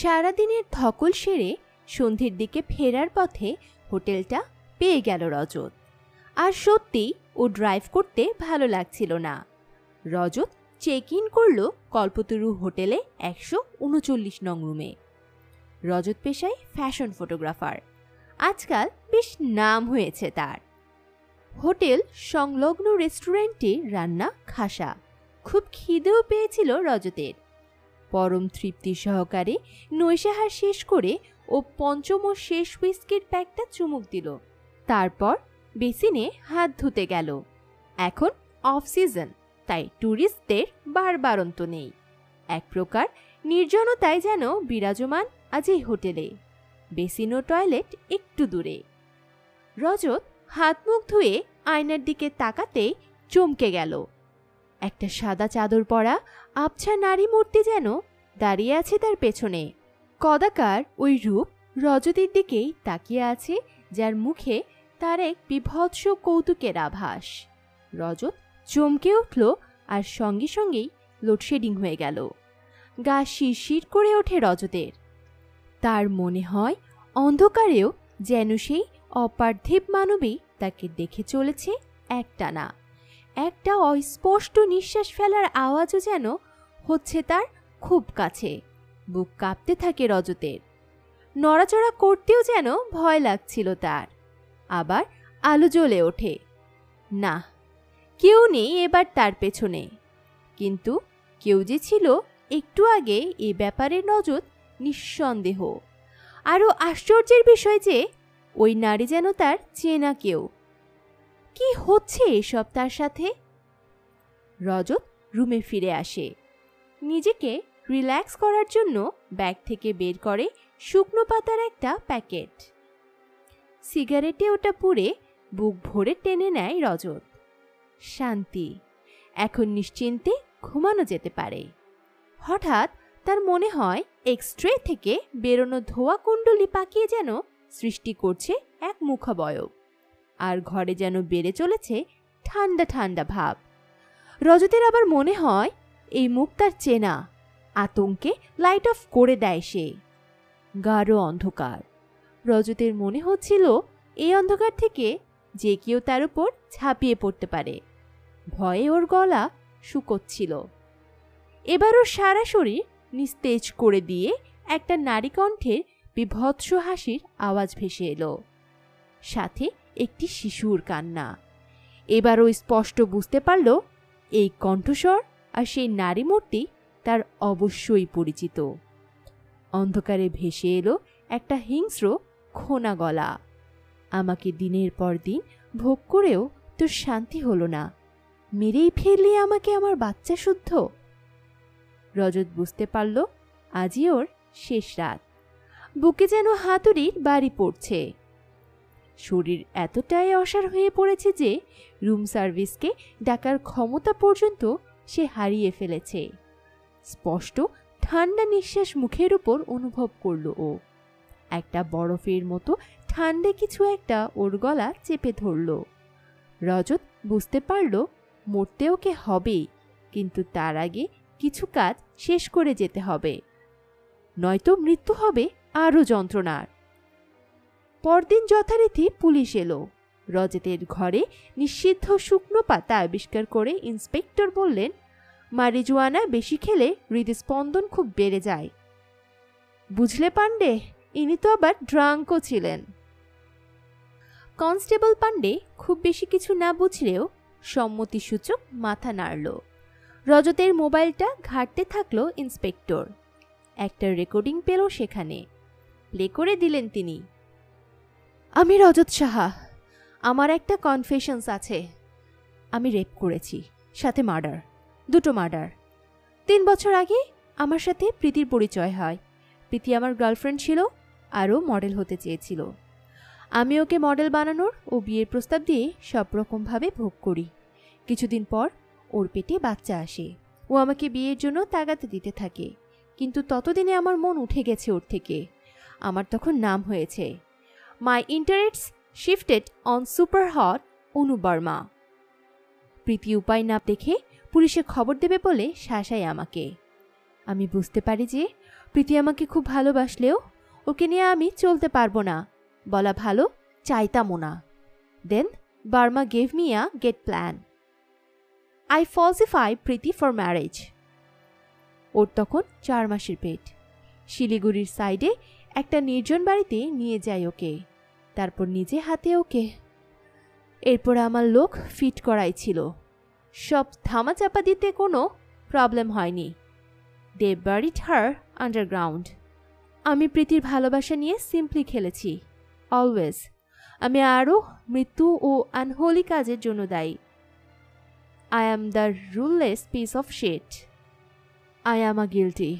সারাদিনের ধকল সেরে সন্ধ্যের দিকে ফেরার পথে হোটেলটা পেয়ে গেল রজত। আর সত্যি ও ড্রাইভ করতে ভালো লাগছিল না। রজত চেক ইন করল কল্পতরু হোটেলে একশো উনচল্লিশ নং রুমে রজত পেশায় ফ্যাশন ফটোগ্রাফার আজকাল বেশ নাম হয়েছে তার। হোটেল সংলগ্ন রেস্টুরেন্টে রান্না খাসা। খুব খিদেও পেয়েছিল রজতের। পরম তৃপ্তি সহকারে নৈশাহার শেষ করে ও পঞ্চম ও শেষ হুইস্কির প্যাকটা চুমুক দিল। তারপর বেসিনে হাত ধুতে গেল। এখন অফ সিজন তাই ট্যুরিস্টদের বারবারন্ত নেই। এক প্রকার নির্জনতায় যেন বিরাজমান আজ এই হোটেলে। বেসিন টয়লেট একটু দূরে। রজত হাত মুখ ধুয়ে আয়নার দিকে তাকাতেই চমকে গেল। একটা সাদা চাদর পরা আবছা নারী মূর্তি যেন দাঁড়িয়ে আছে তার পেছনে। কদাকার ওই রূপ রজতের দিকেই তাকিয়ে আছে, যার মুখে তার এক বিভৎস কৌতুকের আভাস। রজত চমকে উঠল আর সঙ্গে সঙ্গেই লোডশেডিং হয়ে গেল। গা শিরশির করে ওঠে রজতের। তার মনে হয় অন্ধকারেও যেন সেই অপার্থিব মানবী তাকে দেখে চলেছে একটানা। একটা অস্পষ্ট নিঃশ্বাস ফেলার আওয়াজও যেন হচ্ছে তার খুব কাছে। বুক কাঁপতে থাকে রজতের। নড়াচড়া করতেও যেন ভয় লাগছিল তার। আবার আলো জ্বলে ওঠে। না, কেউ নেই এবার তার পেছনে। কিন্তু কেউ যে ছিল একটু আগে এ ব্যাপারে নজর নিঃসন্দেহ। আরও আশ্চর্যের বিষয় যে, ওই নারী যেন তার চেনা কেউ। কি হচ্ছে এসব তার সাথে? রজত রুমে ফিরে আসে। নিজেকে রিল্যাক্স করার জন্য ব্যাগ থেকে বের করে শুকনো পাতার একটা প্যাকেট। সিগারেটে ওটা পুড়ে বুক ভরে টেনে নেয় রজত। শান্তি, এখন নিশ্চিন্তে ঘুমানো যেতে পারে। হঠাৎ তার মনে হয় এক্সট্রে থেকে বেরোনো ধোয়া কুণ্ডলি পাকিয়ে যেন সৃষ্টি করছে এক মুখাবয়ব। আর ঘরে যেন বেড়ে চলেছে ঠান্ডা ঠান্ডা ভাব। রজতের আবার মনে হয় এই মুখ তার চেনা, আতঙ্কে লাইট অফ করে দেয় সে। গাঢ় অন্ধকার। রজতের মনে হচ্ছিল এই অন্ধকার থেকে যে কেউ তার উপর ঝাঁপিয়ে পড়তে পারে। ভয়ে ওর গলা শুকোচ্ছিল। এবার ওর সারা শরীর নিস্তেজ করে দিয়ে একটা নারী কণ্ঠের বিভৎস হাসির আওয়াজ ভেসে এলো। সাথে একটি শিশুর কান্না। এবার স্পষ্ট বুঝতে পারল, এই কণ্ঠস্বর আর সেই নারী মূর্তি তার অবশ্যই পরিচিত। অন্ধকারে ভেসে এলো একটা হিংস্র খোনা গলা। আমাকে দিনের পর দিন ভোগ করেও তোর শান্তি হলো না। মেরেই ফেললি আমাকে আমার বাচ্চা শুদ্ধ। রজত বুঝতে পারল, আজই ওর শেষ রাত। বুকে যেন হাতুড়ির বাড়ি পড়ছে। শরীর এতটাই অসার হয়ে পড়েছে যে রুম সার্ভিসকে ডাকার ক্ষমতা পর্যন্ত সে হারিয়ে ফেলেছে। স্পষ্ট ঠান্ডা নিঃশ্বাস মুখের উপর অনুভব করল ও। একটা বরফের মতো ঠান্ডা কিছু একটা ওর গলা চেপে ধরল। রজত বুঝতে পারল মরতে ওকে হবেই কিন্তু তার আগে কিছু কাজ শেষ করে যেতে হবে। নয়তো মৃত্যু হবে আরও যন্ত্রণার। পরদিন যথারীতি পুলিশ এলো। রজতের ঘরে নিষিদ্ধ শুকনো পাতা আবিষ্কার করে ইন্সপেক্টর বললেন, মারিজুয়ানা বেশি খেলে হৃদস্পন্দন খুব বেড়ে যায়। বুঝলে পাণ্ডে, ইনি তো আবার ড্রাঙ্কও ছিলেন। কনস্টেবল পাণ্ডে খুব বেশি কিছু না বুঝলেও সম্মতিসূচক মাথা নাড়ল। রজতের মোবাইলটা ঘাটতে থাকল ইন্সপেক্টর। একটা রেকর্ডিং পেল সেখানে। প্লে করে দিলেন তিনি। আমি রজত সাহা। আমার একটা কনফেশনস আছে। আমি রেপ করেছি, সাথে মার্ডার দুটো মার্ডার তিন বছর আগে আমার সাথে প্রীতির পরিচয় হয়। প্রীতি আমার গার্লফ্রেন্ড ছিল, আরও মডেল হতে চেয়েছিল। আমি ওকে মডেল বানানোর ও বিয়ের প্রস্তাব দিয়ে সব রকমভাবে ভোগ করি। কিছুদিন পর ওর পেটে বাচ্চা আসে। ও আমাকে বিয়ের জন্য তাগাতে দিতে থাকে। কিন্তু ততদিনে আমার মন উঠে গেছে ওর থেকে। আমার তখন নাম হয়েছে my interest shifted on super hot Anu Barma Preeti উপায় না দেখে পুলিশে খবর দেবে বলে শাসায় আমাকে। আমি বুঝতে পারি যে প্রীতি আমাকে খুব ভালোবাসলেও ওকে নিয়ে আমি চলতে পারব না। বলা ভালো, চাইতামও না। Then Barma gave me a great plan I falsify Preeti for marriage ওর তখন চার মাসের পেট। শিলিগুড়ির সাইডে একটা নির্জন বাড়িতে নিয়ে যায় ওকে। তারপর নিজে হাতে ওকে। এরপর আমার লোক ফিট করাই ছিল সব থামাচাপা দিতে কোনো প্রবলেম হয়নি। They buried her underground. আমি প্রীতির ভালোবাসা নিয়ে সিম্পলি খেলেছি। অলওয়েজ। আমি আরও মৃত্যু ও আনহোলি কাজের জন্য দায়ী। I am the ruthless piece of shit. I am a guilty.